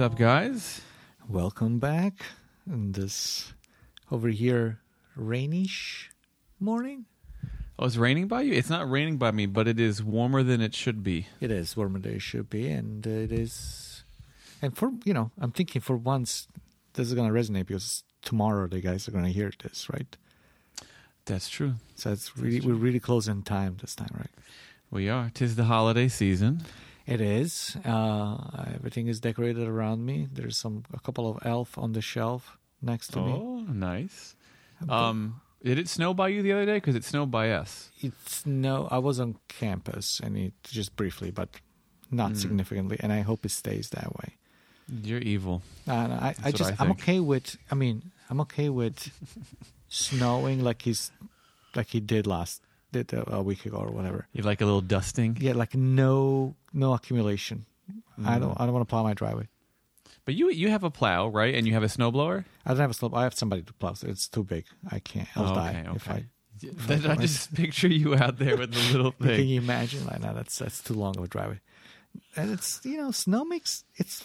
What's up, guys? Welcome back in this over here rainish morning. Oh, it's raining by you? It's not raining by me, but it is warmer than it should be. It is warmer than it should be, and it is. And for you know, I'm thinking for once this is going to resonate because tomorrow the guys are going to hear this, right? That's true. So it's really we're really close in time this time, right? We are. Tis the holiday season. It is. Uh, everything is decorated around me. There's some a couple of elf on the shelf next to me. Oh, nice. Um, did it snow by you the other day? Because it snowed by us. It no, I was on campus and it just briefly, but not Mm. significantly, and I hope it stays that way. You're evil. And I, I just. I I'm okay with. I mean, I'm okay with snowing like he's, like he did last, did a, a week ago or whatever. You like a little dusting, Yeah, like no, no accumulation. I Mm. don't, I don't want to plow my driveway. but you you have a plow, right? And you have a snowblower. I don't have a slope. I have somebody to plow. So it's too big. I can't. I'll Oh, die okay, if okay. I Then I just picture you out there with the little thing. Can you imagine? Like, no, that's that's too long of a driveway. And it's you know, snow makes it's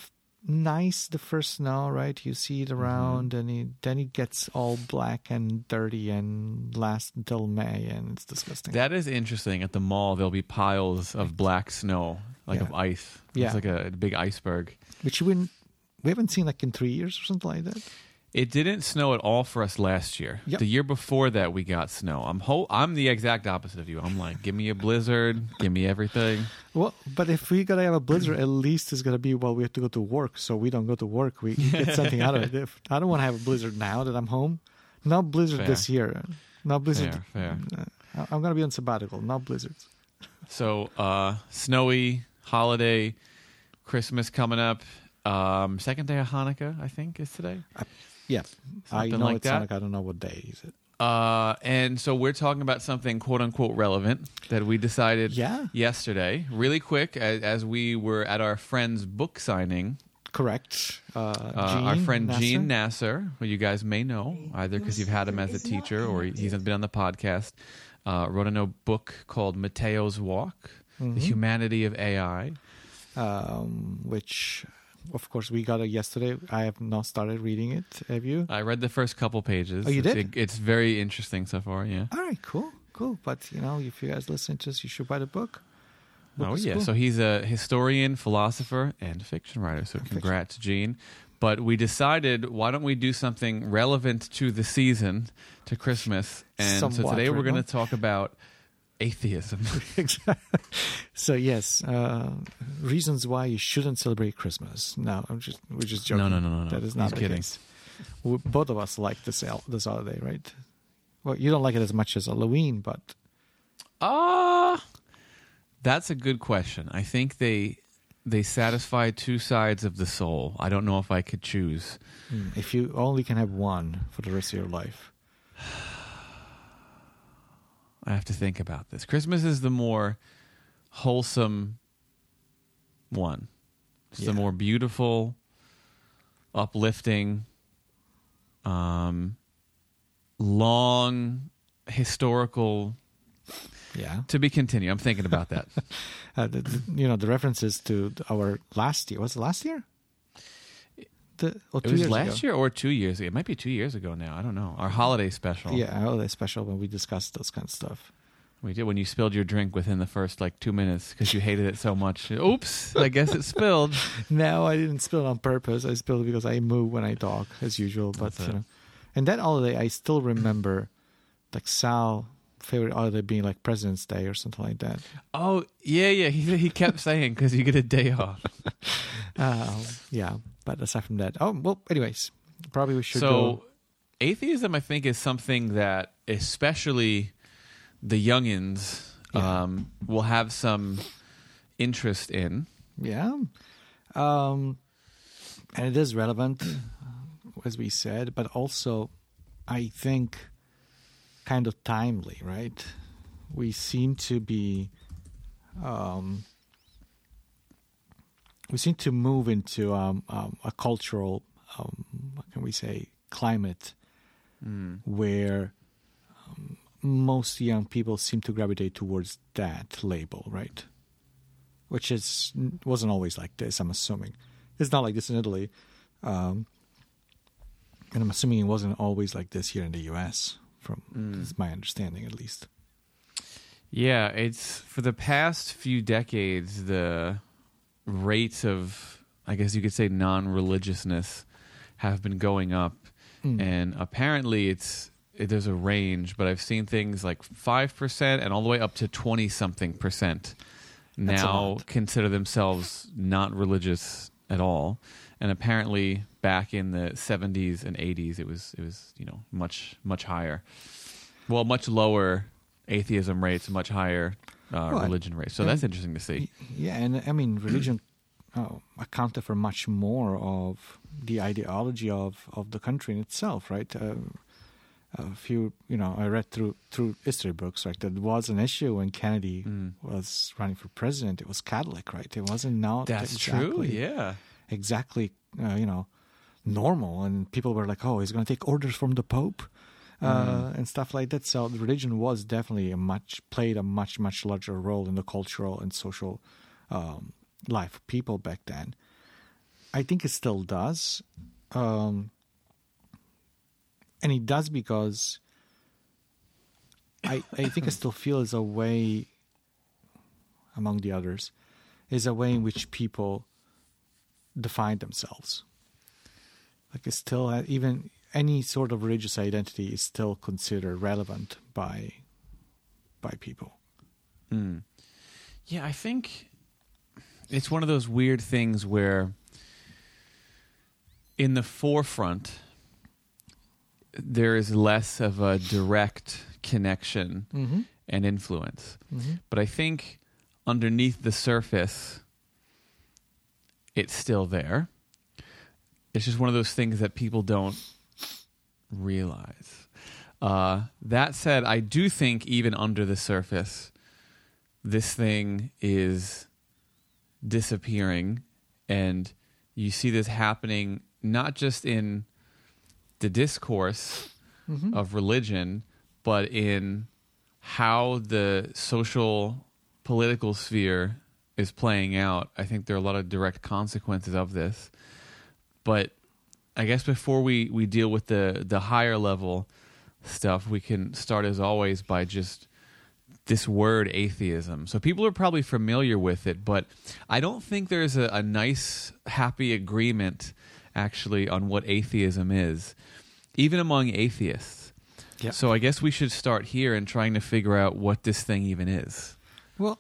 nice the first snow, right? You see Mm-hmm. it around, and it, then it gets all black and dirty and lasts until May, and it's disgusting. That is interesting. At the mall, there'll be piles of black snow, like Yeah. of ice. Yeah. It's like a, big iceberg. Which wouldn't- we haven't seen like in three years or something like that. It didn't snow at all for us last year. Yep. The year before that, we got snow. I'm ho- I'm the exact opposite of you. I'm like, give me a blizzard, give me everything. Well, but if we gotta have a blizzard, at least it's gonna be while we have to go to work, so we don't go to work. We get something out of it. If, I don't want to have a blizzard now that I'm home. No blizzard Fair. this year. No blizzard. Fair, fair. Uh, I'm gonna be on sabbatical. No blizzards. So, uh, snowy holiday, Christmas coming up. Um, second day of Hanukkah, I think, is today. Yeah, I Something know like it's that? Sonic. I don't know what day is it. Uh, and so we're talking about something quote unquote relevant that we decided Yeah. yesterday, really quick, as, as we were at our friend's book signing. Correct. Uh, Uh, our friend Nasser? Gene Nasser, who you guys may know either because you've had him as a teacher or he's been on the podcast, uh, wrote a no book called Mateo's Walk: Mm-hmm. The Humanity of AI. um, which, of course, we got it yesterday. I have not started reading it. Have you? I read the first couple pages. Oh, you it's, did? it's very interesting so far. Yeah. All right, cool, cool. But you know, if you guys listen to us, you should buy the book. Book Oh yeah, cool. so he's a historian, philosopher, and fiction writer. So congrats, Gene. But we decided, why don't we do something relevant to the season, to Christmas? And so today we're going to talk about atheism. So yes, uh, reasons why you shouldn't celebrate Christmas. No, I'm just we're just joking. No, no, no, no, no. That is not the kidding. case. We, both of us like this this holiday, right? Well, you don't like it as much as Halloween, but Ah, that's a good question. I think they they satisfy two sides of the soul. I don't know if I could choose. mm, if you only can have one for the rest of your life, I have to think about this. Christmas is the more wholesome one. It's Yeah. the more beautiful, uplifting, um, long historical. yeah. To be continued. I'm thinking about that. Uh, the, the- you know the references to our last year was it last year? The, it was last ago. year or two years ago. It might be two years ago now. I don't know. Our holiday special. Yeah, holiday special when we discussed those kind of stuff. We did when you spilled your drink within the first like two minutes because you hated it so much. Oops! I guess it spilled. No, I didn't spill it on purpose. I spilled it because I move when I talk, as usual. But you know, and that holiday, I still remember, like Sal favorite holiday being like President's Day or something like that. Oh yeah, yeah. He he kept saying because you get a day off. Uh, yeah, but aside from that, oh well. Anyways, probably we should so go. atheism, I think, is something that especially the youngins Yeah. um, will have some interest in. Yeah. Um, and it is relevant, as we said, but also, I think, kind of timely, right? We seem to be. Um, we seem to move into um, um, a cultural, um, what can we say, climate Mm. where um, most young people seem to gravitate towards that label, right? Which is wasn't always like this. I'm assuming it's not like this in Italy, um, and I'm assuming it wasn't always like this here in the U.S. From Mm. my understanding, at least. Yeah, it's for the past few decades the rates of I guess you could say non-religiousness have been going up Mm. and apparently it's it, there's a range, but I've seen things like 5% and all the way up to 20 something percent That's now consider themselves not religious at all. And apparently back in the 70s and 80s it was it was, you know, much much higher. Well, much lower atheism rates, much higher uh, Well, religion rates. So that's interesting to see. Yeah, and I mean, religion oh, accounted for much more of the ideology of, of the country in itself, right? Uh, a few, you know, I read through through history books, right? That was an issue when Kennedy Mm. was running for president. It was Catholic, right? It wasn't not That's exactly, true. Yeah. exactly, uh, you know, normal. And people were like, "Oh, he's going to take orders from the Pope." Uh, Mhm. and stuff like that. So the religion was definitely a much played a much much larger role in the cultural and social um, life of people back then. I think it still does, um, and it does because I I think I still feel is a way among the others is a way in which people define themselves. Like it's still uh, even any sort of religious identity is still considered relevant by by people. Mm. Yeah, I think it's one of those weird things where in the forefront there is less of a direct connection Mm-hmm. and influence. Mm-hmm. But I think underneath the surface it's still there. It's just one of those things that people don't realize. Uh, that said, I do think even under the surface, this thing is disappearing, and you see this happening not just in the discourse Mm-hmm. of religion, but in how the social political sphere is playing out. I think there are a lot of direct consequences of this. But I guess before we, we deal with the, the higher level stuff, we can start as always by just this word atheism. So people are probably familiar with it, but I don't think there's a, a nice, happy agreement actually on what atheism is, even among atheists. Yeah. So I guess we should start here in trying to figure out what this thing even is. Well,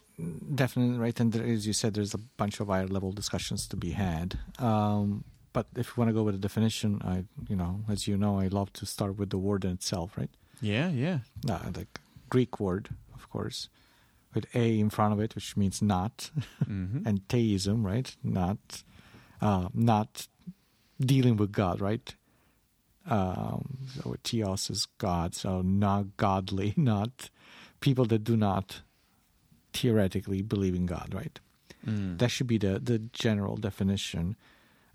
definitely right. And there, as you said, there's a bunch of higher level discussions to be had. Um, but if you want to go with a definition, I, you know, as you know, I love to start with the word in itself, right? Yeah, yeah. Uh, the Greek word, of course, with a in front of it, which means not, hmm and theism, right? Not, uh, not dealing with God, right? Um, so theos is God, so not godly, not people that do not theoretically believe in God, right? Mm. That should be the the general definition,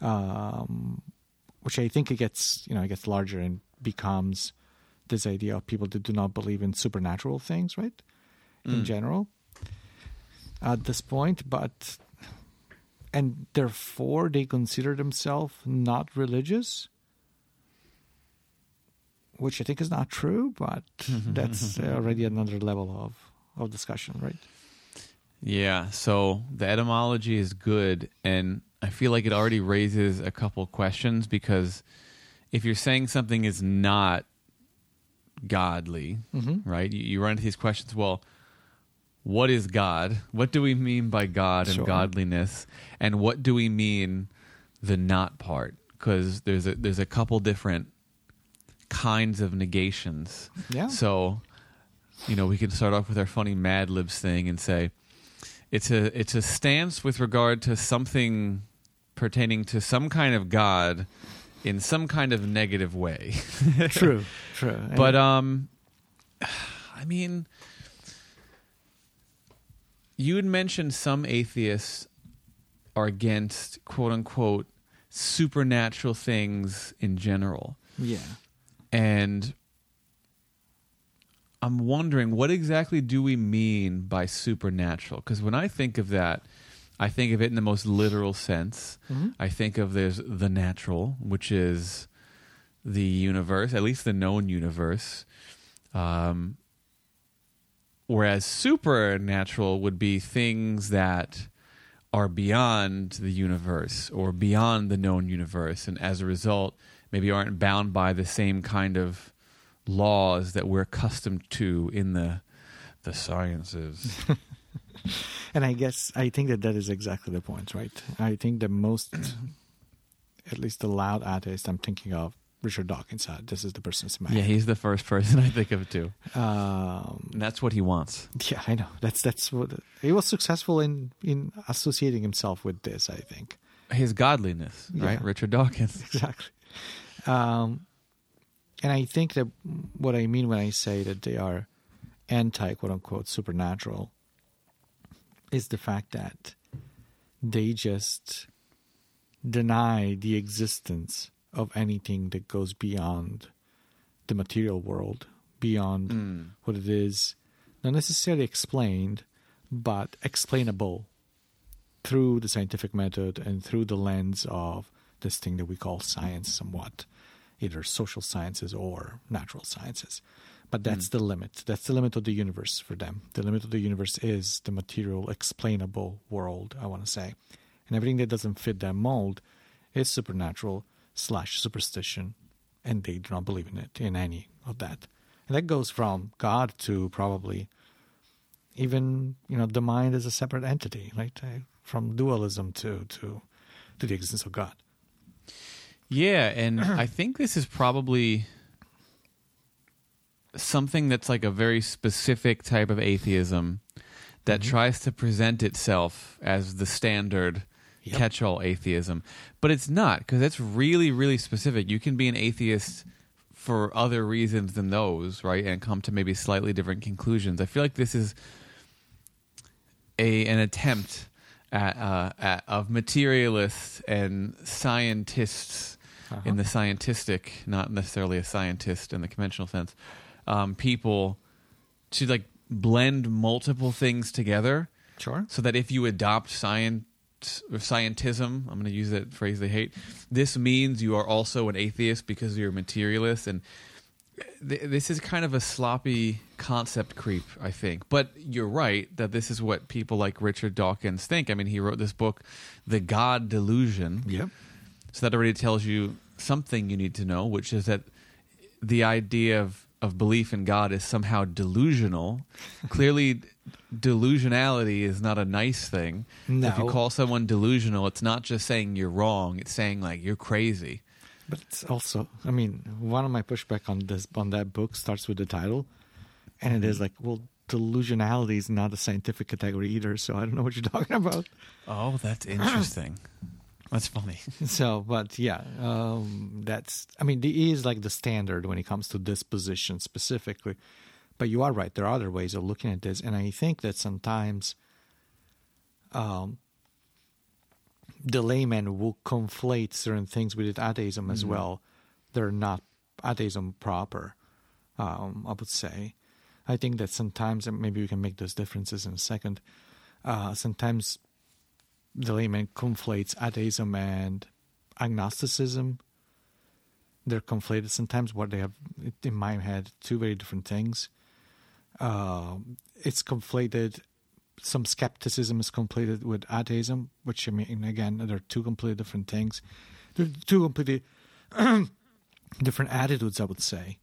um, which I think it gets you know it gets larger and becomes this idea of people that do not believe in supernatural things, right? In Mm. general, at this point, but and therefore they consider themselves not religious, which I think is not true, but that's already another level of of discussion, right? Yeah, so the etymology is good, and I feel like it already raises a couple questions because if you're saying something is not godly, Mm-hmm. right, you, you run into these questions. Well, what is God? What do we mean by God and Sure. godliness? And what do we mean the not part? Because there's a there's a couple different kinds of negations. Yeah. So you know, we can start off with our funny Mad Libs thing and say it's a it's a stance with regard to something pertaining to some kind of god in some kind of negative way. true, true. But um, I mean, you had mentioned some atheists are against quote unquote supernatural things in general. yeah, And I'm wondering what exactly do we mean by supernatural? Because when I think of that, I think of it in the most literal sense. Mhm. I think of there's the natural, which is the universe, at least the known universe. Um, whereas supernatural would be things that are beyond the universe or beyond the known universe, and as a result, maybe aren't bound by the same kind of laws that we're accustomed to in the the sciences. and I guess I think that that is exactly the point, right? I think the most, at least the loud artist I'm thinking of, Richard Dawkins. Uh, this is the person's in my yeah, he's the first person I think of too, Um, that's what he wants. yeah, I know. That's that's what he was successful in in associating himself with this. I think His godliness, right? Richard Dawkins. exactly. Um, and I think that what I mean when I say that they are anti quote unquote supernatural is the fact that they just deny the existence of anything that goes beyond the material world, beyond Mm. what it is, not necessarily explained, but explainable through the scientific method and through the lens of this thing that we call science, somewhat, either social sciences or natural sciences. But that's the limit. That's the limit of the universe for them. The limit of the universe is the material, explainable world, I want to say. And everything that doesn't fit that mold is supernatural slash superstition, and they do not believe in it, in any of that. And that goes from God to probably even you know the mind as a separate entity, right? Uh, From dualism to to to the existence of God. Yeah, and I think this is probably something that's like a very specific type of atheism that tries to present itself as the standard Yep. catch-all atheism, but it's not because it's really, really specific. You can be an atheist for other reasons than those, right, and come to maybe slightly different conclusions. I feel like this is a an attempt at, uh, at of materialists and scientists Uh-huh. in the scientistic, not necessarily a scientist in the conventional sense, um, people to like blend multiple things together Sure. so that if you adopt science or scientism, I'm going to use that phrase they hate. This means you are also an atheist because you're a materialist, and th- this is kind of a sloppy concept creep, I think. But you're right that this is what people like Richard Dawkins think. I mean, he wrote this book, The God Delusion. Yep. So that already tells you something you need to know, which is that the idea of, of belief in God is somehow delusional. Clearly, delusionality is not a nice thing. No. If you call someone delusional, it's not just saying you're wrong, it's saying like you're crazy. But it's also, I mean, one of my pushback on this on that book starts with the title, and it is mm-hmm. like, well, delusionality is not a scientific category either, so I don't know what you're talking about. Oh, that's interesting. That's funny. So, but yeah, um, that's. I mean, the is like the standard when it comes to this position specifically. But you are right. There are other ways of looking at this, and I think that sometimes, um, the layman will conflate certain things with atheism as well. They're not atheism proper. Um, I would say. I think that sometimes, and maybe we can make those differences in a second. Uh, sometimes the layman conflates atheism and agnosticism. They're conflated sometimes. What they have in my head, two very different things. Uh, it's conflated. Some skepticism is conflated with atheism, which I mean, again, they're two completely different things. They're two completely different attitudes, I would say,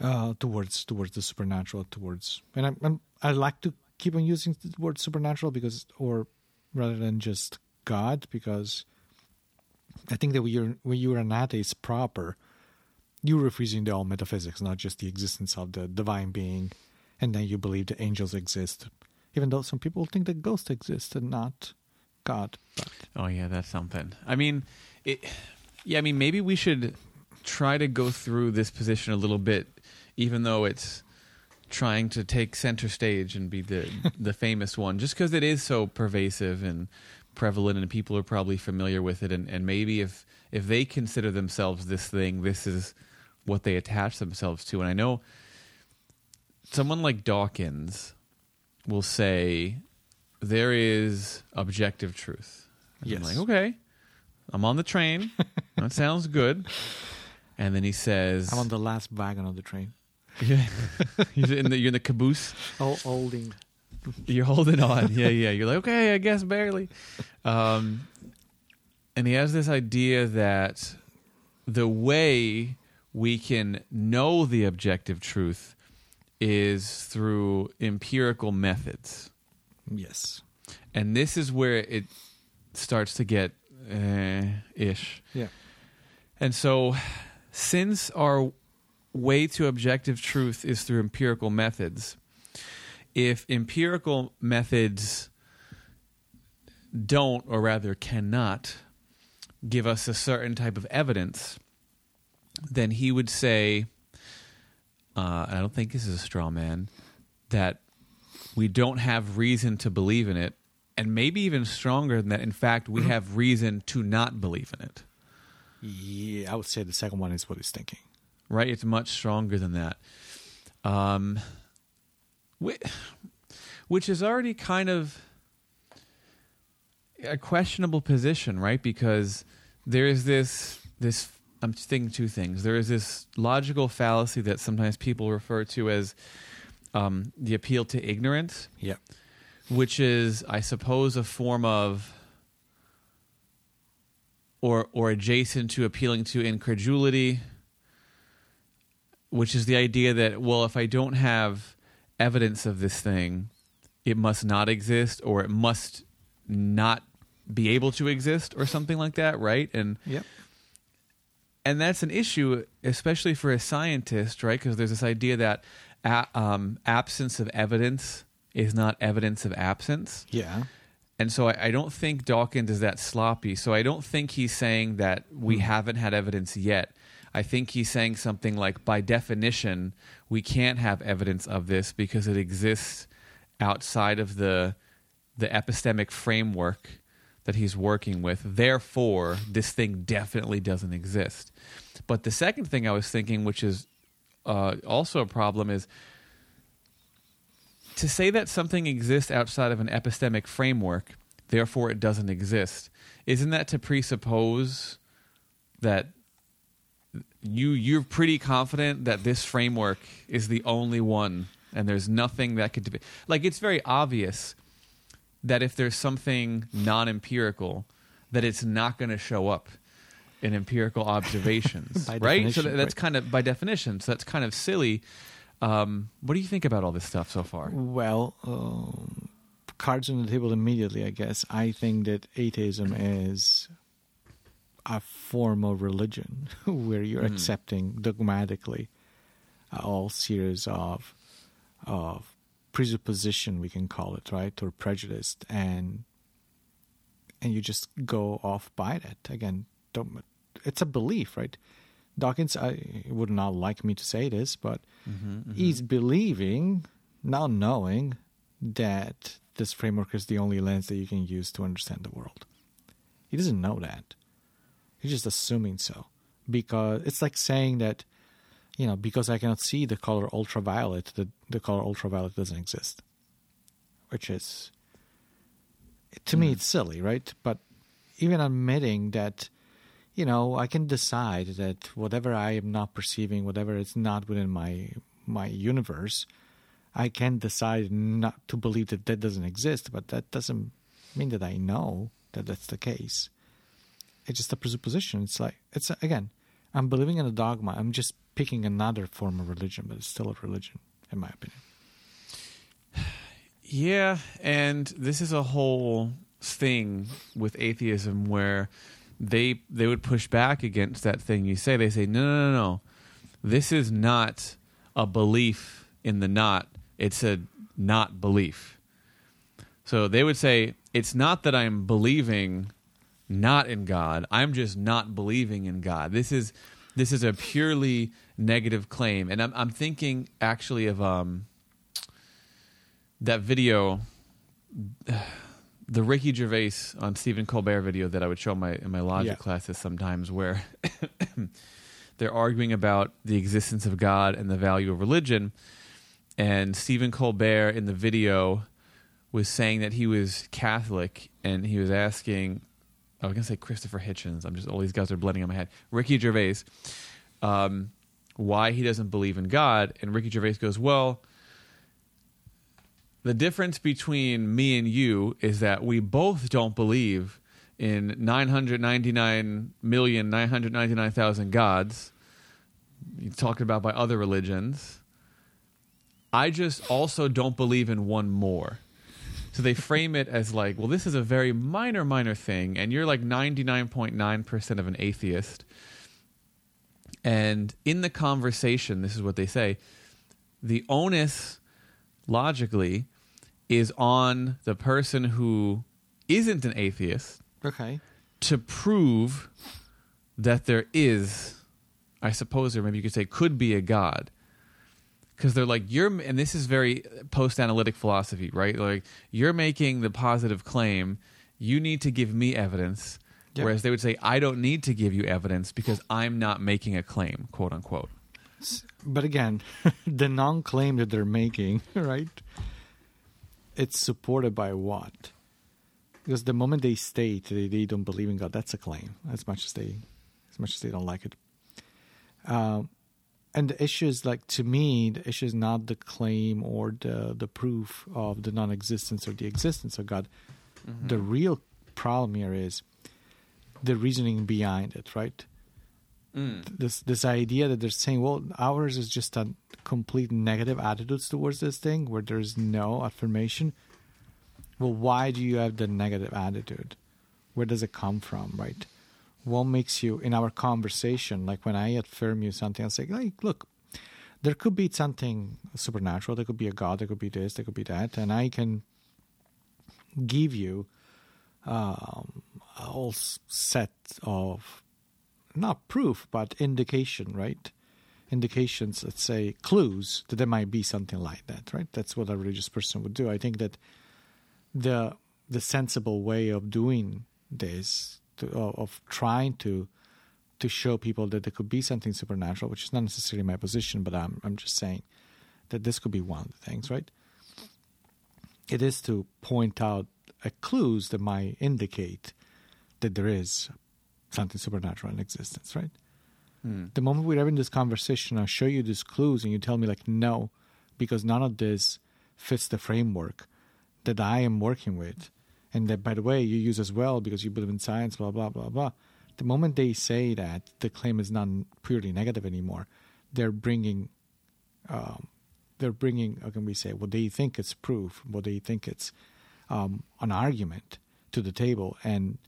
uh, towards towards the supernatural, towards and I'm I like to keep on using the word supernatural because, or rather than just God, because I think that when you're you're an atheist proper, you're refusing the all metaphysics, not just the existence of the divine being and then you believe the angels exist, even though some people think that ghosts exist and not God. But Oh yeah, that's something. I mean, it. Yeah, I mean, maybe we should try to go through this position a little bit, even though it's trying to take center stage and be the the famous one, just because it is so pervasive and prevalent, and people are probably familiar with it. And, and maybe if if they consider themselves this thing, this is what they attach themselves to. And I know someone like Dawkins will say there is objective truth. And I'm Yes. like, okay, I'm on the train. that sounds good. And then he says, I'm on the last wagon of the train. Yeah. you're, in the, you're in the caboose. Oh, holding. You're holding on. Yeah, yeah. You're like, okay, I guess barely. Um, and he has this idea that the way we can know the objective truth is through empirical methods. Yes. And this is where it starts to get uh, ish. Yeah. And so, since our way to objective truth is through empirical methods, if empirical methods don't, or rather cannot, give us a certain type of evidence, then he would say, uh, I don't think this is a straw man, that we don't have reason to believe in it. And maybe even stronger than that, in fact, we have reason to not believe in it. Yeah, I would say the second one is what he's thinking. Right? It's much stronger than that. Um, which, is already kind of a questionable position, right? Because there is this this I'm thinking two things. There is this logical fallacy that sometimes people refer to as um, the appeal to ignorance, Yeah. which is, I suppose, a form of or or adjacent to appealing to incredulity, which is the idea that well, if I don't have evidence of this thing, it must not exist, or it must not be able to exist, or something like that, right? And Yep. and that's an issue, especially for a scientist, right? Because there's this idea that a, um, absence of evidence is not evidence of absence. Yeah. And so I, I don't think Dawkins is that sloppy. So I don't think he's saying that we haven't had evidence yet. I think he's saying something like, by definition, we can't have evidence of this because it exists outside of the the epistemic framework that he's working with. Therefore, this thing definitely doesn't exist. But the second thing I was thinking, which is uh, also a problem, is to say that something exists outside of an epistemic framework, therefore it doesn't exist. Isn't that to presuppose that you you're pretty confident that this framework is the only one and there's nothing that could be like it's very obvious that if there's something non-empirical that it's not going to show up in empirical observations right so that's right. kind of by definition so that's kind of silly um, what do you think about all this stuff so far Well, um, cards on the table immediately, I guess. I think that atheism is a form of religion where you're Mm. accepting dogmatically uh, all series of of presupposition, we can call it, right, or prejudice, and and you just go off by that. Again, don't, it's a belief, right? Dawkins, I would not like me to say this, but mm-hmm, mm-hmm. he's believing, not knowing, that this framework is the only lens that you can use to understand the world. He doesn't know that. He's just assuming so. Because it's like saying that, you know, because I cannot see the color ultraviolet, the, the color ultraviolet doesn't exist. Which is, to me, hmm. it's silly, right? But even admitting that, you know, I can decide that whatever I am not perceiving, whatever is not within my my universe, I can decide not to believe that that doesn't exist. But that doesn't mean that I know that that's the case. It's just a presupposition. It's like it's again, I'm believing in a dogma. I'm just picking another form of religion, but it's still a religion, in my opinion. Yeah, and this is a whole thing with atheism where they they would push back against that thing you say. They say, no, no, no, no. This is not a belief in the not. It's a not belief. So they would say it's not that I'm believing not in God. I'm just not believing in God. This is this is a purely negative claim, and I'm I'm thinking actually of um that video, the Ricky Gervais on Stephen Colbert video that I would show my in my logic Yeah. classes sometimes, where they're arguing about the existence of God and the value of religion, and Stephen Colbert in the video was saying that he was Catholic, and he was asking, I was gonna say Christopher Hitchens. I'm just all these guys are blending in my head. Ricky Gervais, um, why he doesn't believe in God, and Ricky Gervais goes, well. The difference between me and you is that we both don't believe in 999,999,000 gods talked about by other religions. I just also don't believe in one more. So they frame it as like, well, this is a very minor, minor thing, and you're like 99.9% of an atheist. And in the conversation, this is what they say the onus, logically, is on the person who isn't an atheist Okay. to prove that there is, I suppose, or maybe you could say, could be a God. Because they're like, you're, and this is very post analytic philosophy, right? Like, you're making the positive claim, you need to give me evidence. Whereas they would say, I don't need to give you evidence because I'm not making a claim, quote unquote. But again, the non-claim that they're making, right? It's supported by what? Because the moment they state they, they don't believe in God, that's a claim. As much as they, as much as they don't like it. Um, and the issue is like to me, the issue is not the claim or the the proof of the non-existence or the existence of God. Mm-hmm. The real problem here is the reasoning behind it, right? Mm. this this idea that they're saying, well, ours is just a complete negative attitudes towards this thing where there's no affirmation. Well, why do you have the negative attitude? Where does it come from, right? What makes you in our conversation, like when I affirm you something, I'll say, like, look, there could be something supernatural, there could be a God, there could be this, there could be that, and I can give you um, a whole set of not proof, but indication, right? Indications, let's say clues that there might be something like that, right? That's what a religious person would do. I think that the the sensible way of doing this, to, of, of trying to to show people that there could be something supernatural, which is not necessarily my position, but I'm I'm just saying that this could be one of the things, right? It is to point out uh, clues that might indicate that there is something supernatural in existence, right? The moment we're having this conversation, I show you these clues, and you tell me like no, because none of this fits the framework that I am working with, and that by the way you use as well because you believe in science, blah blah blah blah. The moment they say that, the claim is not purely negative anymore. They're bringing, um, they're bringing. How can we say? What they think it's proof. What they think it's um, an argument to the table, and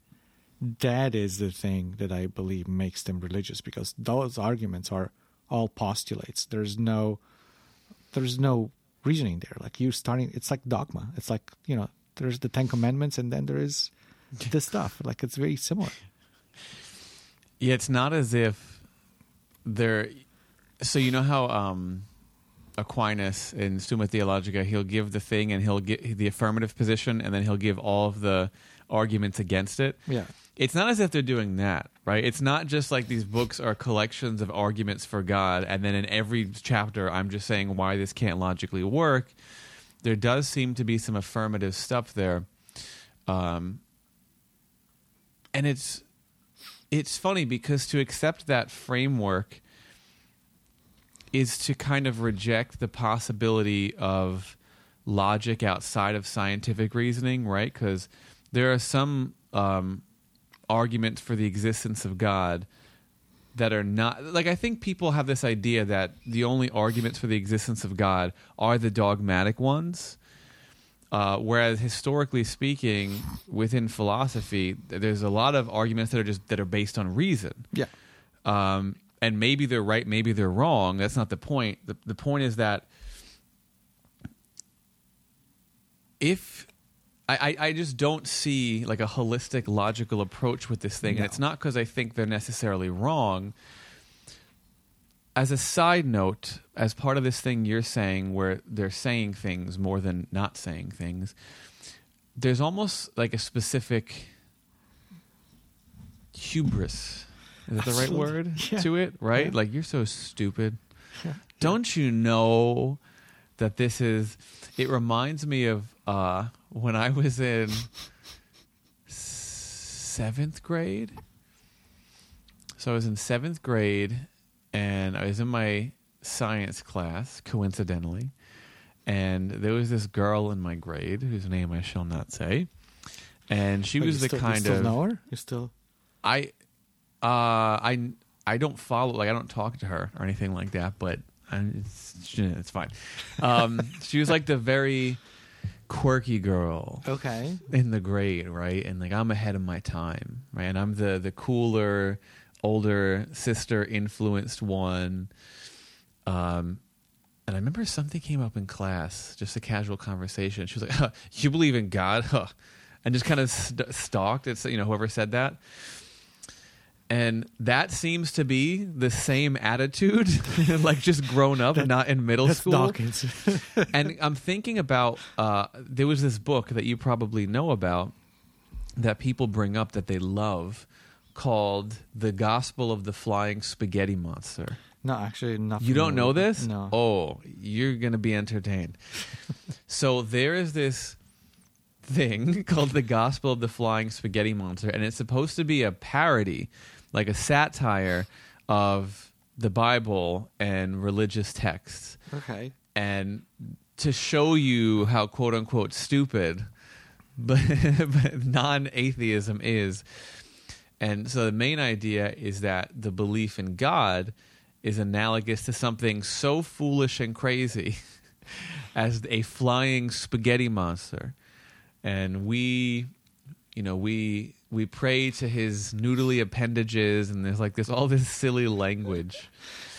that is the thing that I believe makes them religious because those arguments are all postulates. There's no there's no reasoning there. Like you're starting it's like dogma. It's like, you know, there's the Ten Commandments and then there is this stuff. Like it's very similar. Yeah, it's not as if they're. So you know how um, Aquinas in Summa Theologica, he'll give the thing and he'll get the affirmative position, and then he'll give all of the arguments against it. Yeah. It's not as if they're doing that, right? It's not just like these books are collections of arguments for God, and then in every chapter, I'm just saying why this can't logically work. There does seem to be some affirmative stuff there, um, and it's it's funny because to accept that framework is to kind of reject the possibility of logic outside of scientific reasoning, right? Because there are some um, arguments for the existence of God that are not like I think people have this idea that the only arguments for the existence of God are the dogmatic ones. Uh, whereas historically speaking, within philosophy, there's a lot of arguments that are just that are based on reason Yeah. um, and maybe they're right, maybe they're wrong. That's not the point. The, the point is that if I, I, just don't see like a holistic logical approach with this thing No. and it's not because i think they're necessarily wrong. As a side note as part of this thing you're saying where they're saying things more than not saying things there's almost like a specific hubris. Is that the right word Yeah. to it right? Yeah. like you're so stupid. Don't you know that this is it reminds me of uh when i was in seventh grade so i was in seventh grade and i was in my science class coincidentally and there was this girl in my grade whose name i shall not say and she Wait, was the still, kind you still of know her? You still I uh I I don't follow like I don't talk to her or anything like that, but I, it's, it's fine. Um, she was like the very quirky girl okay? in the grade, right? And like I'm ahead of my time, right? And I'm the the cooler, older sister influenced one. Um, and I remember something came up in class, just a casual conversation. She was like, huh, "You believe in God?" Huh. And just kind of st- stalked. It's you know whoever said that. And that seems to be the same attitude, like just grown up, not in middle school Dawkins. and I'm thinking about uh, there was this book that you probably know about that people bring up that they love called The Gospel of the Flying Spaghetti Monster. no, actually, not. You don't know this? No. Oh, you're going to be entertained. so there is this thing called The Gospel of the Flying Spaghetti Monster, and it's supposed to be a parody, like a satire of the Bible and religious texts. Okay. and to show you how quote unquote stupid but, but non-atheism is. And so the main idea is that the belief in god is analogous to something so foolish and crazy as a flying spaghetti monster. And we you know we we pray to his noodly appendages and there's like this all this silly language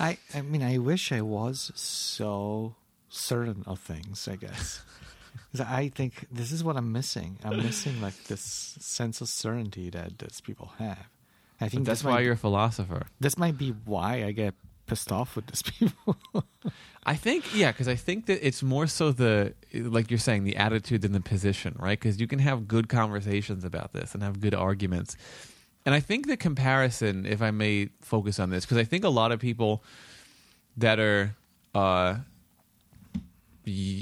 I, I mean, I wish I was so certain of things. I guess I think this is what I'm missing. I'm missing like this sense of certainty that these people have. I think But that's why might, you're a philosopher This might be why I get pissed off with these people. I think yeah, because I think that it's more so the like you're saying the attitude than the position, right? Because you can have good conversations about this and have good arguments, and I think the comparison, if I may focus on this, because I think a lot of people that are, uh,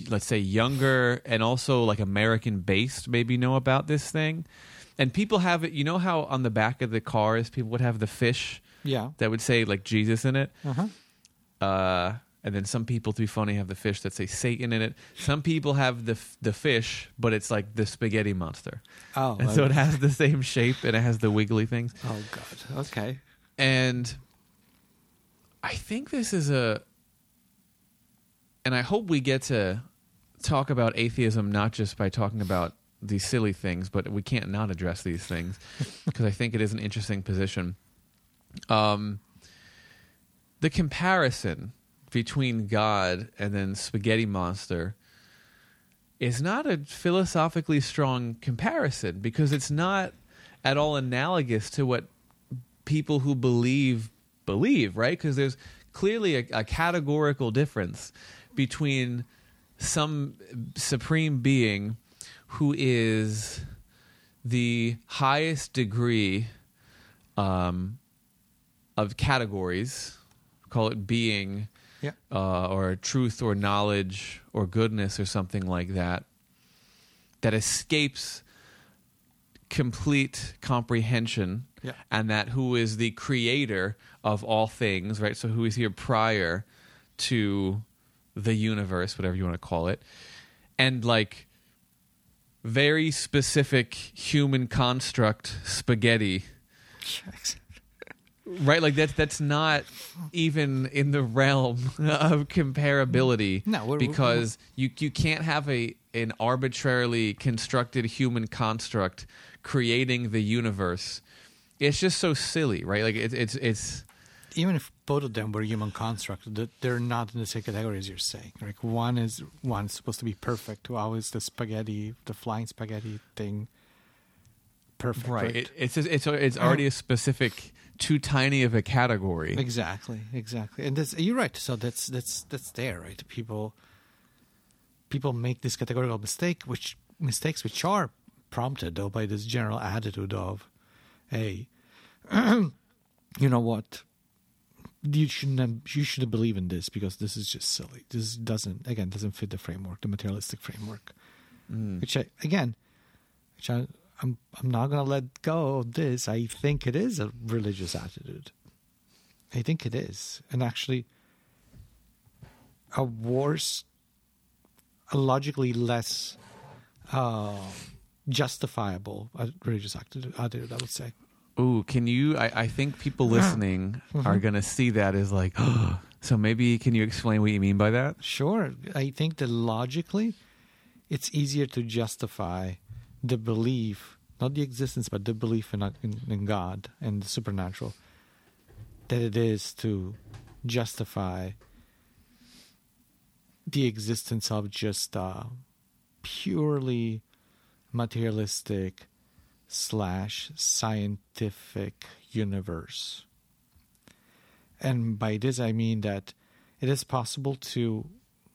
let's say younger and also like American based, maybe know about this thing, and people have it. You know how on the back of the cars people would have the fish yeah. that would say like Jesus in it Uh huh. uh, and then some people, to be funny, have the fish that say Satan in it. Some people have the f- the fish, but it's like the spaghetti monster, Oh. and so it has the same shape and it has the wiggly things. oh God. Okay. And I think this is a, and I hope we get to talk about atheism not just by talking about these silly things, but we can't not address these things because I think it is an interesting position. Um, the comparison between God and then Spaghetti Monster is not a philosophically strong comparison because it's not at all analogous to what people who believe believe, right? Because there's clearly a, a categorical difference between some supreme being who is the highest degree um, of categories, call it being, Yeah. uh, or truth, or knowledge, or goodness, or something like that, that escapes complete comprehension Yeah. and that who is the creator of all things, right? So who is here prior to the universe, whatever you want to call it, and like very specific human construct spaghetti, right? Like that's that's not even in the realm of comparability. No, we're- because you you can't have a an arbitrarily constructed human construct creating the universe. It's just so silly, right? Like it's it's it's even if both of them were human constructs, they're not in the same category as you're saying. Like one is one supposed to be perfect. How is the spaghetti, the flying spaghetti thing, perfect? Right. It, it's it's it's already a specific too tiny of a category. Exactly. Exactly. And that's you're right. So that's that's that's there, right? People people make this categorical mistake, which mistakes which are prompted though by this general attitude of, hey, you know what? You shouldn't have, you shouldn't believe in this because this is just silly. This doesn't again doesn't fit the framework, the materialistic framework. Mm. Which I again, which I I'm I'm not gonna let go of this. I think it is a religious attitude. I think it is, and actually, a worse, a logically less uh, justifiable religious attitude. I would say. Ooh, can you? I, I think people listening mm-hmm. are going to see that as like, oh, so maybe can you explain what you mean by that? Sure. I think that logically, it's easier to justify the belief, not the existence, but the belief in, in, in God and the supernatural, that it is to justify the existence of just a purely materialistic slash scientific universe. And by this I mean that it is possible to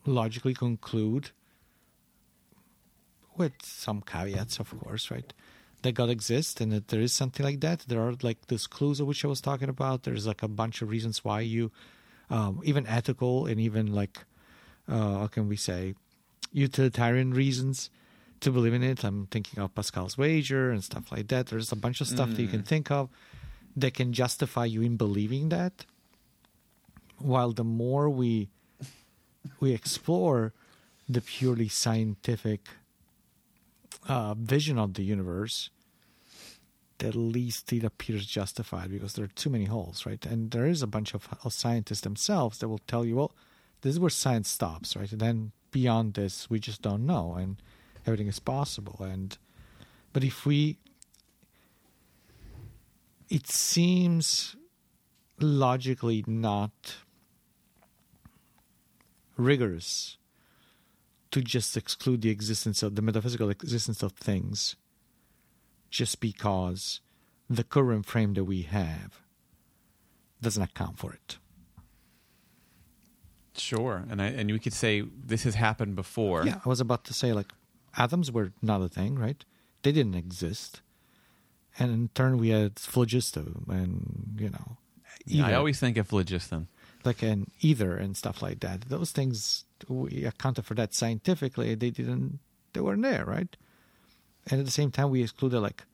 logically conclude, with some caveats, of course, right, that God exists and that there is something like that. There are like those clues of which I was talking about. There's like a bunch of reasons why you, um, even ethical and even like, uh, how can we say, utilitarian reasons to believe in it. I'm thinking of Pascal's wager and stuff like that. There's a bunch of stuff mm. that you can mm. think of that can justify you in believing that. While the more we we explore the purely scientific uh, vision of the universe, at least it appears justified because there are too many holes, right? And there is a bunch of, of scientists themselves that will tell you, well, this is where science stops, right? And then beyond this, we just don't know. And everything is possible. And but if we, it seems logically not rigorous to just exclude the existence of the metaphysical existence of things just because the current frame that we have doesn't account for it. Sure, and I, and we could say this has happened before. Yeah, I was about to say like atoms were not a thing, right? They didn't exist. And in turn, we had phlogiston and, you know. Yeah, I always think of phlogiston. Like an ether and stuff like that. Those things, we accounted for that scientifically. They didn't, they weren't there, right? And at the same time, we excluded, like,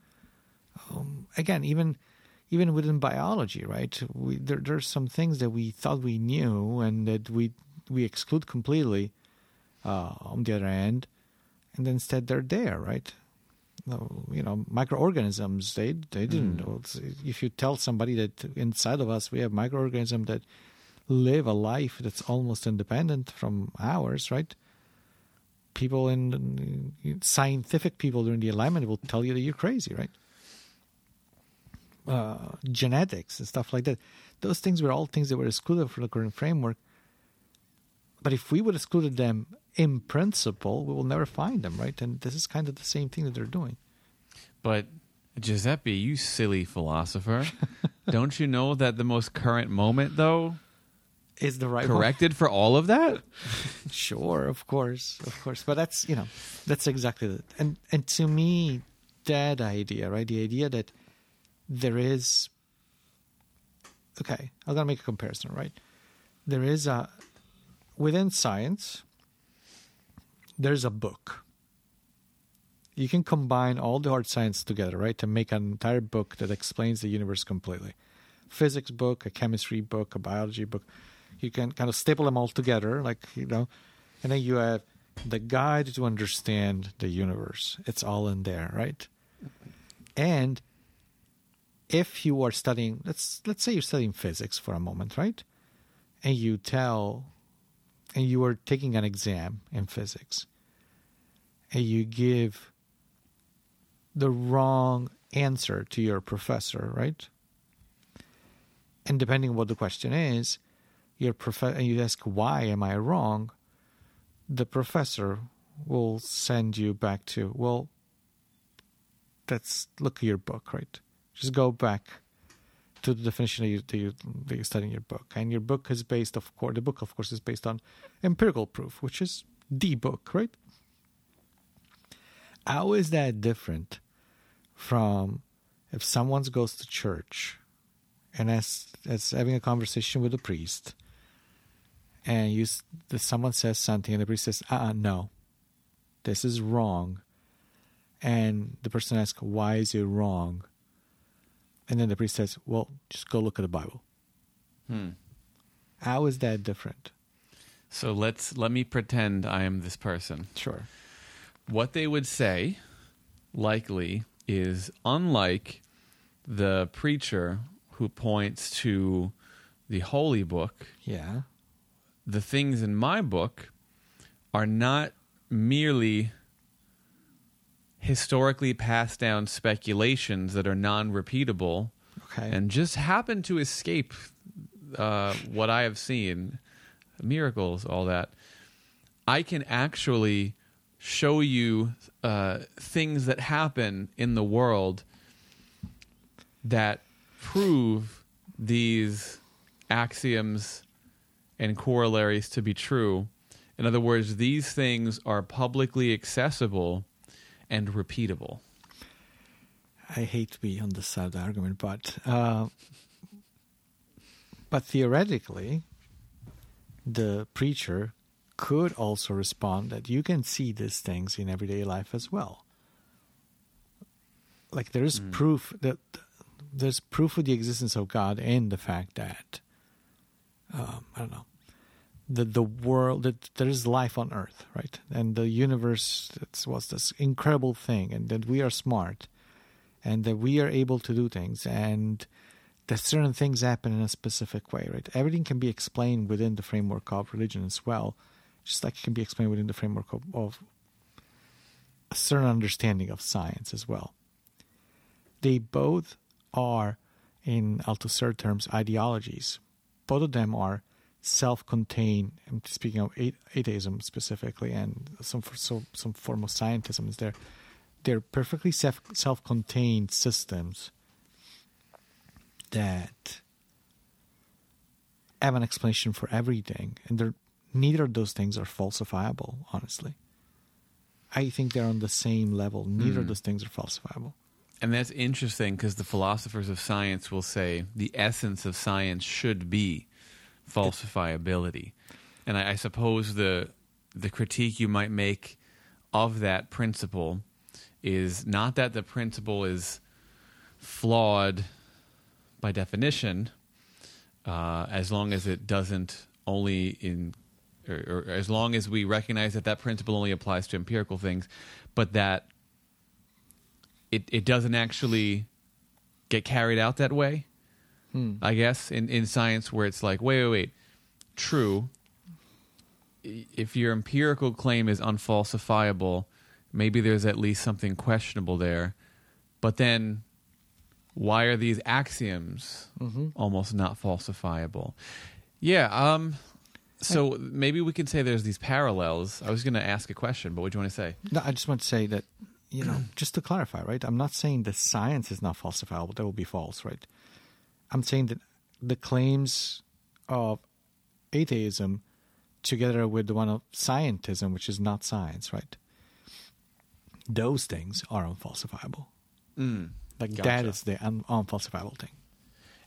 um, again, even even within biology, right? We, there, there's some things that we thought we knew and that we we exclude completely. Uh, on the other end, and instead they're there, right? You know, microorganisms. They they didn't. Mm. If you tell somebody that inside of us we have microorganisms that live a life that's almost independent from ours, right? People in scientific people during the Enlightenment will tell you that you're crazy, right? Uh, genetics and stuff like that. Those things were all things that were excluded from the current framework. But if we would have excluded them in principle, we will never find them, right? And this is kind of the same thing that they're doing. But Giuseppe, you silly philosopher, don't you know that the most current moment, though, is the right corrected for all of that? sure, of course, of course. But that's you know, that's exactly it. And and to me, that idea, right? The idea that there is. Okay, I'm gonna make a comparison, right? There is a within science there's a book. You can combine all the hard science together, right, to make an entire book that explains the universe completely. Physics book, a chemistry book, a biology book. You can kind of staple them all together, like you know, and then you have the guide to understand the universe. It's all in there, right? And if you are studying, let's let's say you're studying physics for a moment, right? And you tell, and you are taking an exam in physics, and you give the wrong answer to your professor, right? and depending on what the question is, your prof- and you ask why am I wrong, the professor will send you back to well. Let's look at your book, right? Just go back to the definition that you, that you that you study in your book, and your book is based, of course, the book, of course, is based on empirical proof, which is the book, right? How is that different from if someone goes to church and as as having a conversation with a priest, and you someone says something and the priest says, "Uh, uh no, this is wrong," and the person asks, "Why is it wrong?" And then the priest says, "Well, just go look at the Bible." Hmm. How is that different? So let's let me pretend I am this person. Sure. What they would say, likely, is unlike the preacher who points to the holy book. Yeah. The things in my book are not merely historically passed down speculations that are non-repeatable Okay. and just happen to escape uh, what I have seen, miracles, all that. I can actually show you uh, things that happen in the world that prove these axioms and corollaries to be true. In other words, these things are publicly accessible and repeatable. I hate to be on this side of the argument, but uh, but theoretically, the preacher could also respond that you can see these things in everyday life as well. Like there is mm. proof that there's proof of the existence of God and the fact that um, I don't know that the world that there is life on Earth, right, and the universe was this incredible thing, and that we are smart, and that we are able to do things, and that certain things happen in a specific way, right? Everything can be explained within the framework of religion as well, just like it can be explained within the framework of, of a certain understanding of science as well. They both are, in Althusser terms, ideologies. Both of them are self-contained. I'm speaking of atheism specifically, and some so, some form of scientism is there. They're perfectly self self-contained systems that have an explanation for everything, and they're neither of those things are falsifiable. Honestly, I think they're on the same level. Neither mm. of hmm. those things are falsifiable. And that's interesting because the philosophers of science will say the essence of science should be falsifiability. And I, I suppose the the critique you might make of that principle is not that the principle is flawed by definition, uh, as long as it doesn't only in, or, or, as long as we recognize that that principle only applies to empirical things, but that it it doesn't actually get carried out that way. Hmm. I guess in in science where it's like wait wait wait true if your empirical claim is unfalsifiable maybe there's at least something questionable there but then why are these axioms mm-hmm. almost not falsifiable yeah um so maybe we can say there's these parallels i was going to ask a question but what do you want to say no i just want to say that you know, just to clarify, right? I'm not saying that science is not falsifiable. That would be false, right? I'm saying that the claims of atheism together with the one of scientism, which is not science, right? Those things are unfalsifiable. Mm, like gotcha. that is the un- unfalsifiable thing.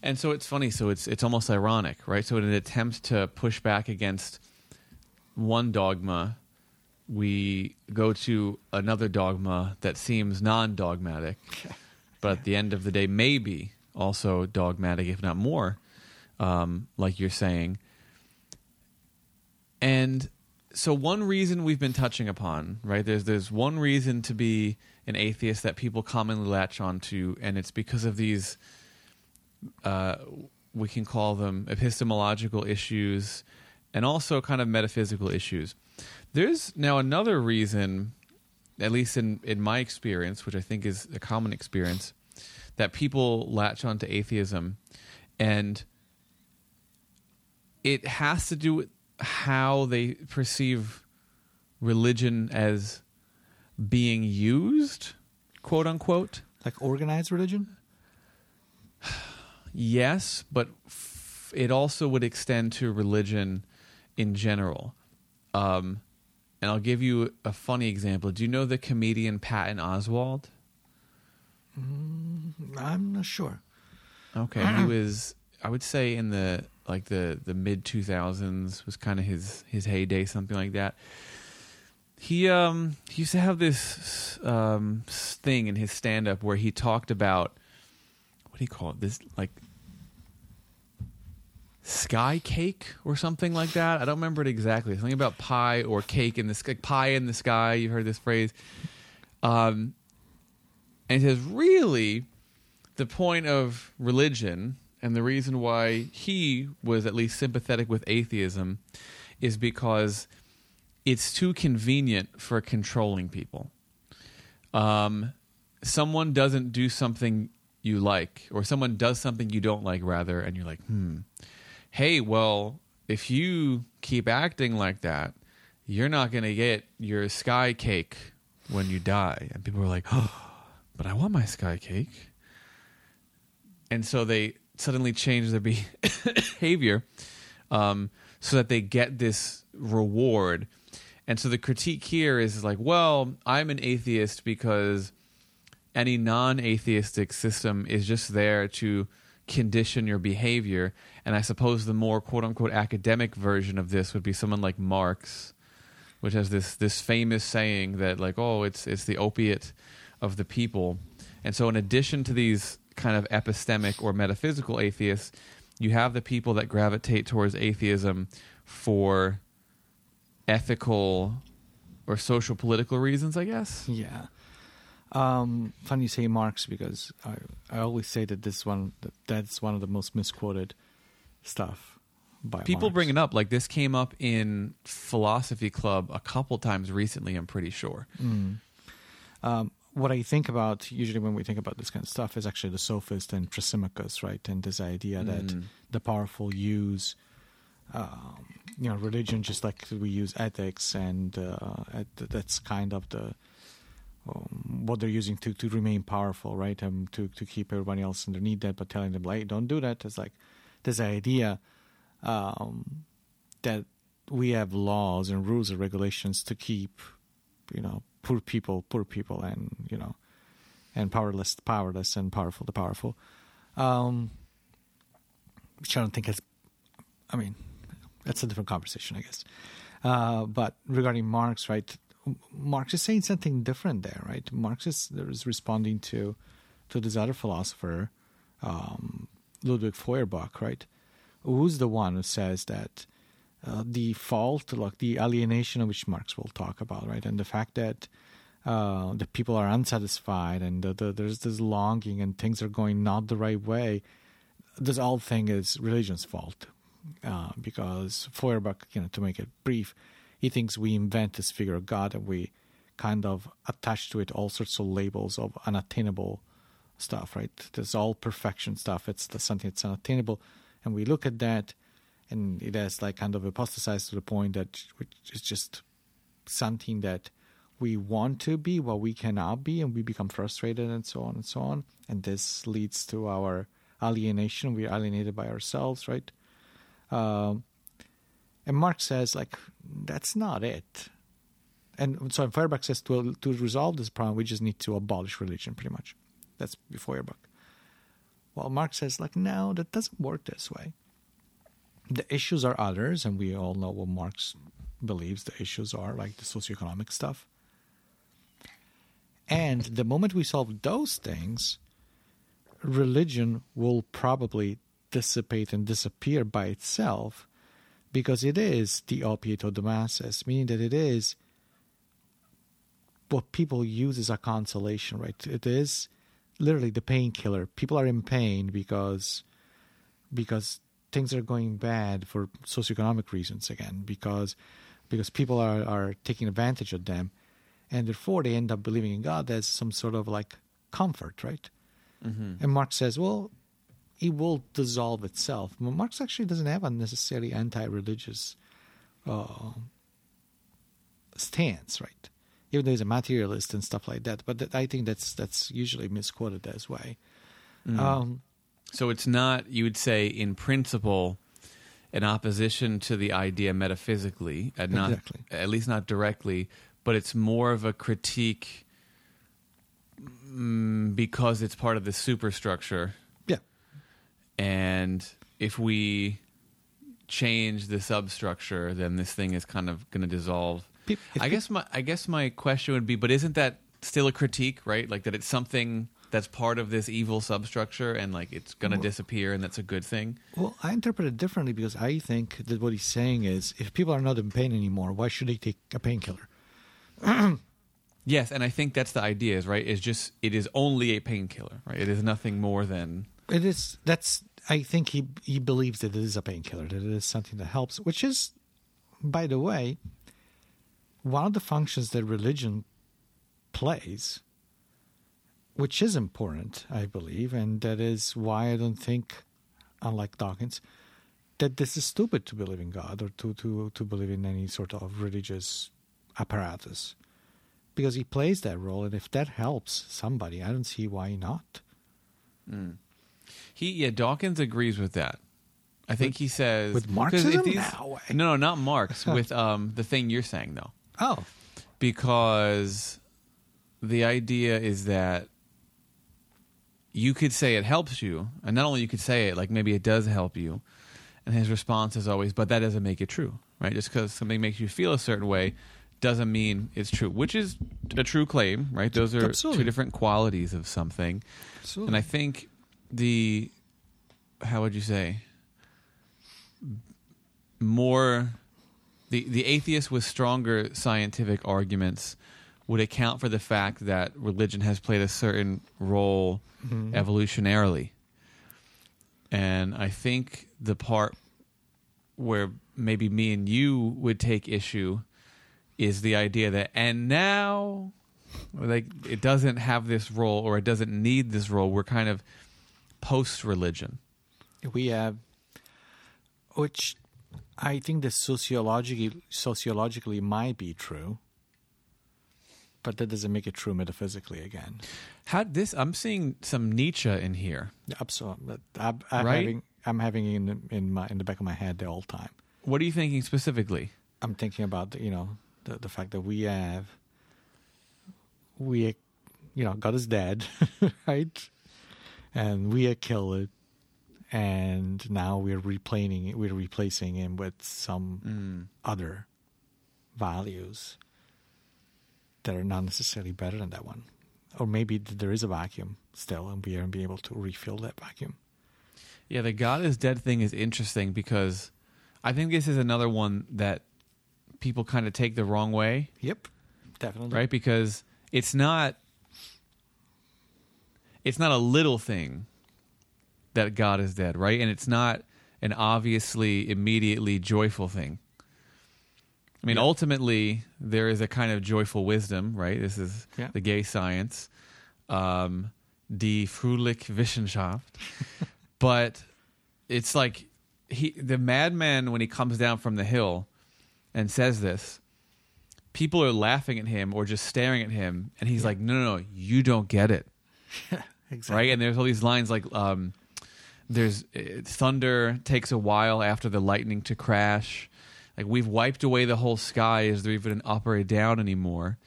And so it's funny. So it's it's almost ironic, right? So in an attempt to push back against one dogma we go to another dogma that seems non dogmatic, but at the end of the day, maybe also dogmatic, if not more, um, like you're saying. And so, one reason we've been touching upon, right? There's there's one reason to be an atheist that people commonly latch onto, and it's because of these. Uh, we can call them epistemological issues, and also kind of metaphysical issues. There's now another reason, at least in, in my experience, which I think is a common experience, that people latch onto atheism. And it has to do with how they perceive religion as being used, quote unquote. Like organized religion? Yes, but f- it also would extend to religion in general. Um, and I'll give you a funny example. Do you know the comedian Patton Oswalt? I'm not sure. Okay, he was. I would say in the like the the mid two thousands was kind of his his heyday, something like that. He um he used to have this um thing in his stand up where he talked about what do you call it? This like sky cake or something like that. I don't remember it exactly. Something about pie or cake in the sky, pie in the sky. You heard this phrase. Um, and he says, really, the point of religion and the reason why he was at least sympathetic with atheism is because it's too convenient for controlling people. Um, someone doesn't do something you like, or someone does something you don't like, rather, and you're like, hmm, hey, well, if you keep acting like that, you're not going to get your sky cake when you die. And people are like, oh, but I want my sky cake. And so they suddenly change their behavior um, so that they get this reward. And so the critique here is like, well, I'm an atheist because any non atheistic system is just there to condition your behavior. And I suppose the more quote unquote academic version of this would be someone like Marx, which has this this famous saying that like, oh, it's it's the opiate of the people. And so in addition to these kind of epistemic or metaphysical atheists, you have the people that gravitate towards atheism for ethical or social political reasons, I guess. Yeah. Um, funny you say Marx because I, I always say that this one that that's one of the most misquoted stuff by People Marx. bring it up like this came up in philosophy club a couple times recently. I'm pretty sure. Mm. Um, what I think about usually when we think about this kind of stuff is actually the sophist and Thrasymachus, right? And this idea that Mm. the powerful use, um, you know, religion just like we use ethics, and uh, that's kind of the um, what they're using to, to remain powerful, right? Um, to to keep everybody else underneath that, but telling them like, don't do that. It's like this idea um, that we have laws and rules and regulations to keep, you know, poor people, poor people, and you know, and powerless, powerless, and powerful, the powerful. Um, which I don't think has. I mean, that's a different conversation, I guess. Uh, but regarding Marx, right? Marx is saying something different there, right? Marx is, is responding to to this other philosopher, um, Ludwig Feuerbach, right? Who's the one who says that uh, the fault, like the alienation which Marx will talk about, right? And the fact that uh, the people are unsatisfied and the, the, there's this longing and things are going not the right way. This whole thing is religion's fault uh, because Feuerbach, you know, to make it brief, he thinks we invent this figure of God and we kind of attach to it all sorts of labels of unattainable stuff, right? There's all perfection stuff. It's the, something that's unattainable. And we look at that and it has like kind of apostatized to the point that it's just something that we want to be what we cannot be and we become frustrated and so on and so on. And this leads to our alienation. We're alienated by ourselves, right? Um, and Marx says, like, that's not it. And so Feuerbach says to, to resolve this problem, we just need to abolish religion, pretty much. That's Feuerbach. Well, Marx says, like, no, that doesn't work this way. The issues are others, and we all know what Marx believes the issues are, like the socioeconomic stuff. And the moment we solve those things, religion will probably dissipate and disappear by itself because it is the opiate of the masses, meaning that it is what people use as a consolation, right? It is literally the painkiller. People are in pain because because things are going bad for socioeconomic reasons again, because because people are, are taking advantage of them and therefore they end up believing in God as some sort of like comfort, right? Mm-hmm. And Marx says, well, it will dissolve itself. But Marx actually doesn't have a necessarily anti-religious uh, stance, right? Even though he's a materialist and stuff like that. But that, I think that's that's usually misquoted as way. Mm. Um, So it's not, you would say, in principle, an opposition to the idea metaphysically, and not Exactly. at least not directly, but it's more of a critique mm, because it's part of the superstructure. yeah, And if we change the substructure, then this thing is kind of going to dissolve. If I guess my I guess my question would be, but isn't that still a critique, right? Like that it's something that's part of this evil substructure, and like it's going to disappear, and that's a good thing. Well, I interpret it differently because I think that what he's saying is if people are not in pain anymore, why should they take a painkiller? Yes, and I think that's the idea, is right? Is just it is only a painkiller, right? It is nothing more than It is that's I think he he believes that it is a painkiller, that it is something that helps, which is by the way, one of the functions that religion plays, which is important, I believe, and that is why I don't think, unlike Dawkins, that this is stupid to believe in God or to, to, to believe in any sort of religious apparatus. Because he plays that role, and if that helps somebody, I don't see why not. he. Yeah, Dawkins agrees with that. I think he says with Marxism? these- No way. no, no, not Marx. with um the thing you're saying though. Oh, because the idea is that you could say it helps you, and not only you could say it, like maybe it does help you. And his response is always, "But that doesn't make it true, right? Just because something makes you feel a certain way doesn't mean it's true." Which is a true claim, right? Those are Absolutely. two different qualities of something. absolutely. And I think the how would you say more the the atheist with stronger scientific arguments would account for the fact that religion has played a certain role Mhm. evolutionarily. And I think the part where maybe me and you would take issue is the idea that and now like it doesn't have this role or it doesn't need this role. We're kind of post religion. we have, which I think that sociologically, sociologically might be true, but that doesn't make it true metaphysically again. How this I'm seeing some Nietzsche in here. Absolutely, I'm, I'm Right? having I'm having it in in my in the back of my head the whole time. What are you thinking specifically? I'm thinking about the, you know the the fact that we have we you know God is dead, right? And we are killed it, and now we're replaying it. We're replacing him with some Mm. other values that are not necessarily better than that one, or maybe there is a vacuum still, and we haven't been able to refill that vacuum. Yeah, the God is dead thing is interesting because I think this is another one that people kind of take the wrong way, Yep, definitely. right? Because it's not it's not a little thing that God is dead, right? And it's not an obviously immediately joyful thing. I mean, Yeah. ultimately, there is a kind of joyful wisdom, right? This is Yeah. the gay science, um, die Wissenschaft. but it's like he, the madman, when he comes down from the hill and says this, people are laughing at him or just staring at him, and he's like, "No, no, no, you don't get it." Exactly. right? And there's all these lines like, um, "There's uh, thunder takes a while after the lightning to crash." Like we've wiped away the whole sky. Is there even an up or a down anymore?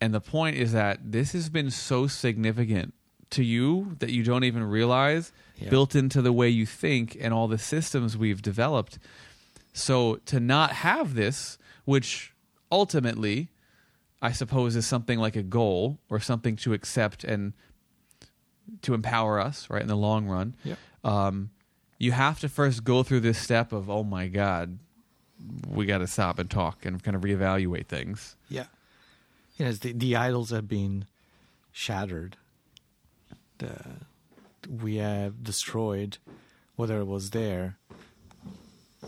And the point is that this has been so significant to you that you don't even realize, Yeah. built into the way you think and all the systems we've developed. So to not have this, which ultimately I suppose is something like a goal or something to accept and to empower us, right, in the long run. Yep. Um, you have to first go through this step of, oh my God, we got to stop and talk and kind of reevaluate things. Yeah. Yes, the, the idols have been shattered. The, we have destroyed whatever was there.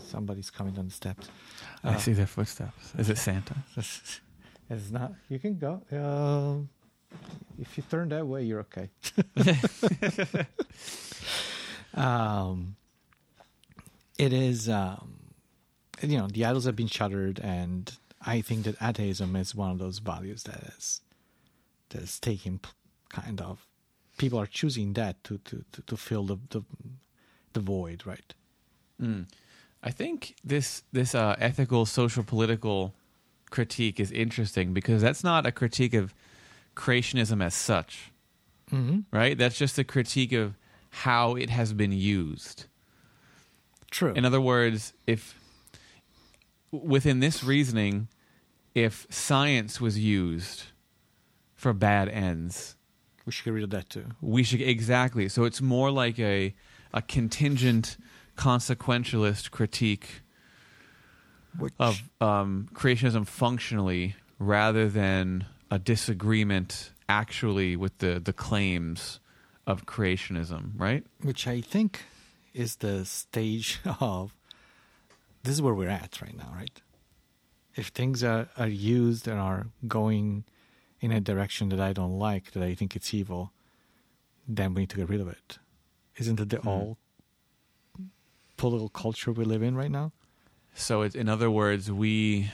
Somebody's coming down the steps. I Uh, see their footsteps. Is it Santa? It's not. You can go. Um, if you turn that way, you're okay. um, it is, um, you know, the idols have been shuttered, and I think that atheism is one of those values that is that is taking kind of people are choosing that to to to, to fill the, the the void, right? Mm. I think this this uh, ethical, social, political critique is interesting because that's not a critique of creationism as such, Mm-hmm. right? That's just a critique of how it has been used. True. In other words, if within this reasoning, if science was used for bad ends, we should get rid of that too. we should exactly. So it's more like a a contingent consequentialist critique Which, of um, creationism functionally rather than a disagreement actually with the, the claims of creationism, right? which I think is the stage of this is where we're at right now, right? If things are, are used and are going in a direction that I don't like, that I think it's evil, then we need to get rid of it. Isn't it the Mhm. all political culture we live in right now? So it's, in other words, we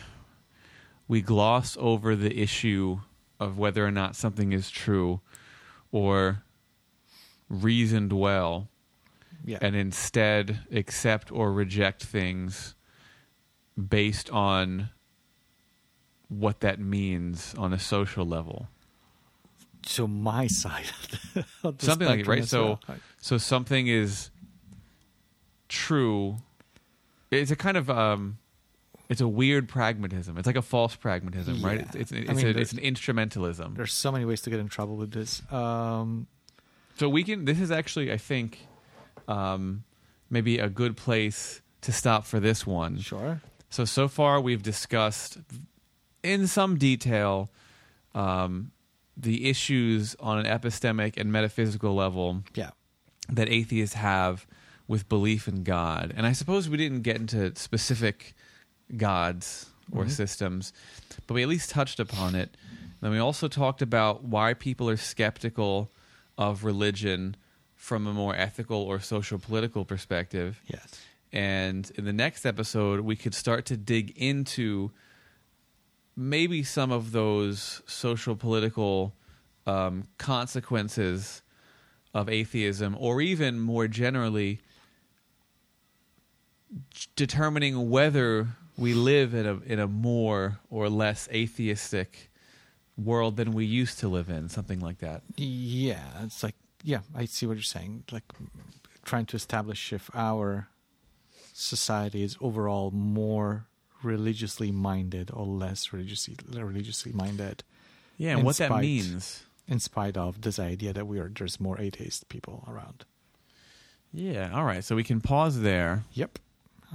we gloss over the issue of whether or not something is true or reasoned well Yeah. and instead accept or reject things based on what that means on a social level. so my side of the Something like it, right? So- well. So something is true. It's a kind of um, it's a weird pragmatism. It's like a false pragmatism, right? Yeah. It's it's, I mean, a, it's an instrumentalism. there's so many ways to get in trouble with this. Um, So we can. This is actually, I think, um, maybe a good place to stop for this one. sure. So so far we've discussed in some detail um, the issues on an epistemic and metaphysical level Yeah. that atheists have with belief in God. And I suppose we didn't get into specific gods or Mhm. systems, but we at least touched upon it. Then we also talked about why people are skeptical of religion from a more ethical or social political perspective. Yes. And in the next episode, we could start to dig into maybe some of those social political um, consequences of atheism, or even more generally, determining whether we live in a in a more or less atheistic world than we used to live in, something like that. Yeah, it's like yeah, I see what you're saying. Like trying to establish if our society is overall more religiously minded or less religiously religiously minded, Yeah, and In what that means. in spite of this idea that we are there's more atheist people around. Yeah, all right. So we can pause there. Yep,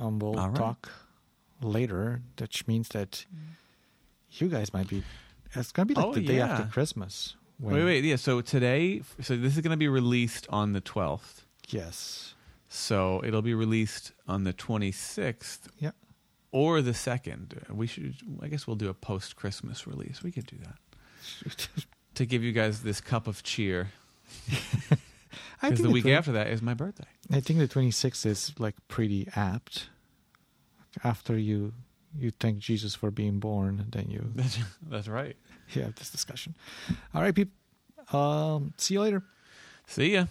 um, we'll right. talk later, which means that you guys might be. It's gonna be like Oh, the day yeah. after Christmas. when- Wait, wait, yeah. So today, so this is to be released on the 12th. Yes. So it'll be released on the 26th Yeah. or the 2nd. We should, I guess we'll do a post Christmas release. We could do that to give you guys this cup of cheer. Because the week twen- after that is my birthday. I think the 26th is like pretty apt. After you you thank Jesus for being born, then you That's, that's right. you have this discussion. All right, people. Um, see you later. See ya.